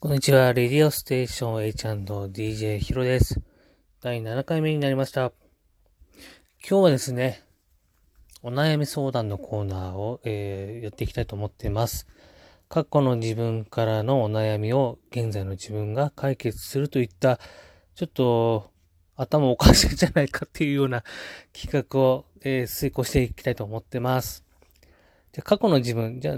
こんにちは。レディオステーション H&DJ ヒロです。第7回目になりました。今日はですね、お悩み相談のコーナーを、えー、やっていきたいと思っています。過去の自分からのお悩みを現在の自分が解決するといった、ちょっと頭おかしいんじゃないかっていうような企画を、えー、遂行していきたいと思ってます。じゃ過去の自分、じゃあ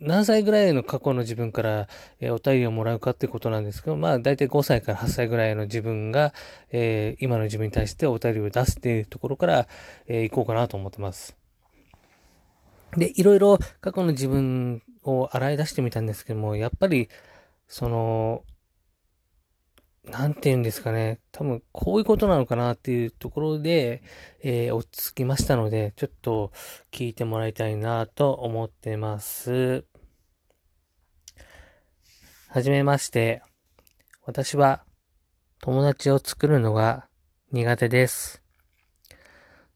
何歳ぐらいの過去の自分から、えー、お便りをもらうかってことなんですけど、まあ大体5歳から8歳ぐらいの自分が、えー、今の自分に対してお便りを出すっていうところから、えー、行こうかなと思ってます。で、いろいろ過去の自分を洗い出してみたんですけども、やっぱり、その、なんて言うんですかね。多分、こういうことなのかなっていうところで、えー、落ち着きましたので、ちょっと聞いてもらいたいなと思ってます。はじめまして。私は友達を作るのが苦手です。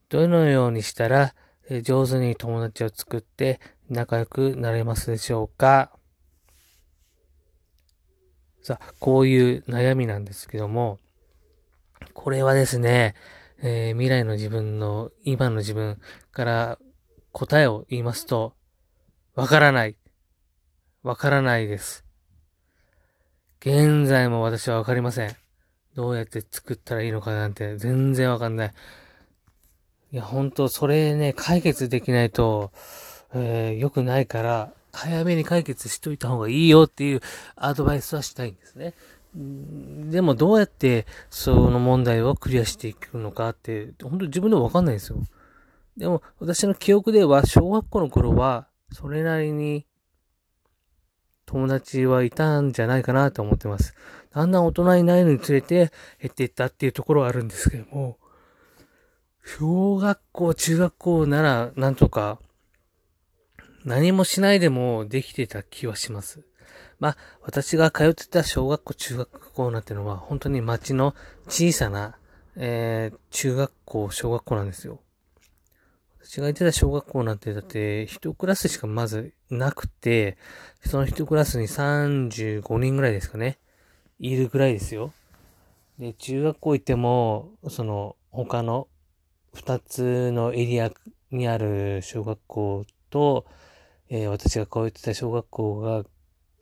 どのようにしたら上手に友達を作って仲良くなれますでしょうか？さあ、こういう悩みなんですけども、これはですね、えー、未来の自分の、今の自分から答えを言いますと、わからない。わからないです。現在も私はわかりません。どうやって作ったらいいのかなんて全然わかんない。いや、ほんと、それね、解決できないと、えー、良くないから、早めに解決しといた方がいいよっていうアドバイスはしたいんですね。でもどうやってその問題をクリアしていくのかって、本当自分でもわかんないんですよ。でも私の記憶では小学校の頃はそれなりに友達はいたんじゃないかなと思ってます。だんだん大人になるにつれて減っていったっていうところはあるんですけども、小学校、中学校ならなんとか何もしないでもできてた気はします。まあ、私が通ってた小学校、中学校なんてのは、本当に町の小さな、えー、中学校、小学校なんですよ。私が行ってた小学校なんて、だって、一クラスしかまずなくて、その一クラスに35人ぐらいですかね。いるぐらいですよ。で、中学校行っても、その、他の二つのエリアにある小学校と、えー、私が通ってた小学校が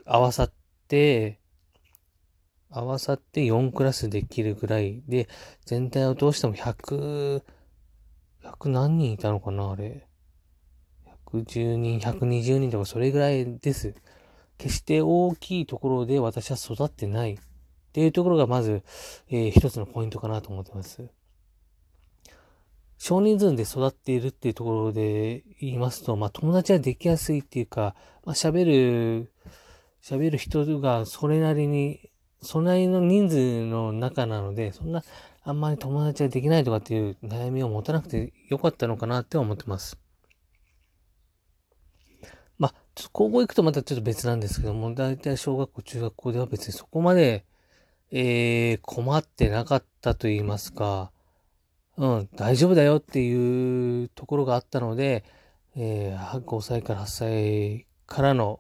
合わさって、合わさって4クラスできるぐらいで、全体を通しても100、100何人いたのかなあれ。110人、120人とかそれぐらいです。決して大きいところで私は育ってないっていうところがまず、えー、一つのポイントかなと思ってます。少人数で育っているっていうところで言いますと、まあ友達はできやすいっていうか、まあ喋る、喋る人がそれなりに、それなりの人数の中なので、そんなあんまり友達ができないとかっていう悩みを持たなくてよかったのかなって思ってます。まあ、高校行くとまたちょっと別なんですけども、だいたい小学校、中学校では別にそこまで、えー、困ってなかったと言いますか、うん、大丈夫だよっていうところがあったので、えー、5歳から8歳からの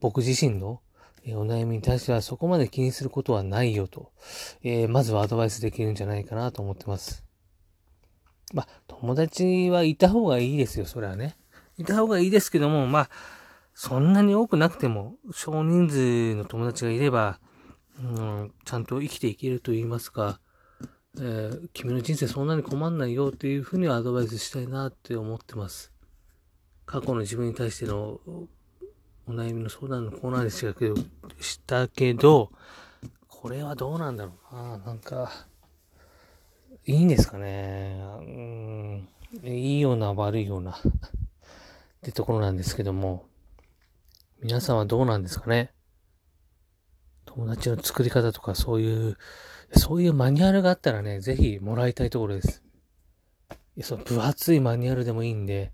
僕自身のお悩みに対してはそこまで気にすることはないよと、えー、まずはアドバイスできるんじゃないかなと思ってます。まあ、友達はいた方がいいですよ、それはね。いた方がいいですけども、まあ、そんなに多くなくても、少人数の友達がいれば、うん、ちゃんと生きていけると言いますか、えー、君の人生そんなに困んないよっていうふうにアドバイスしたいなって思ってます。過去の自分に対してのお悩みの相談のコーナーでしたけど、したけど、これはどうなんだろうな。なんか、いいんですかね。うん、いいような悪いようなってところなんですけども、皆さんはどうなんですかね。友達の作り方とかそういうそういうマニュアルがあったらね、ぜひもらいたいところです。その分厚いマニュアルでもいいんで、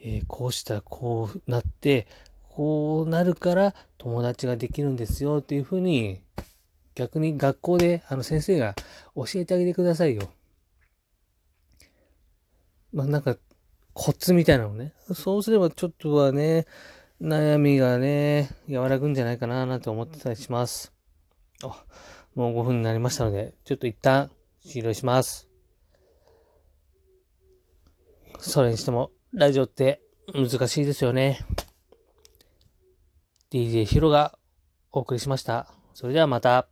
えー、こうしたらこうなって、こうなるから友達ができるんですよっていうふうに、逆に学校であの先生が教えてあげてくださいよ。まあなんか、コツみたいなのね。そうすればちょっとはね、悩みがね、和らぐんじゃないかななんて思ってたりします。あ、もう5分になりましたので、ちょっと一旦終了します。それにしても、ラジオって難しいですよね。DJ ヒロがお送りしました。それではまた。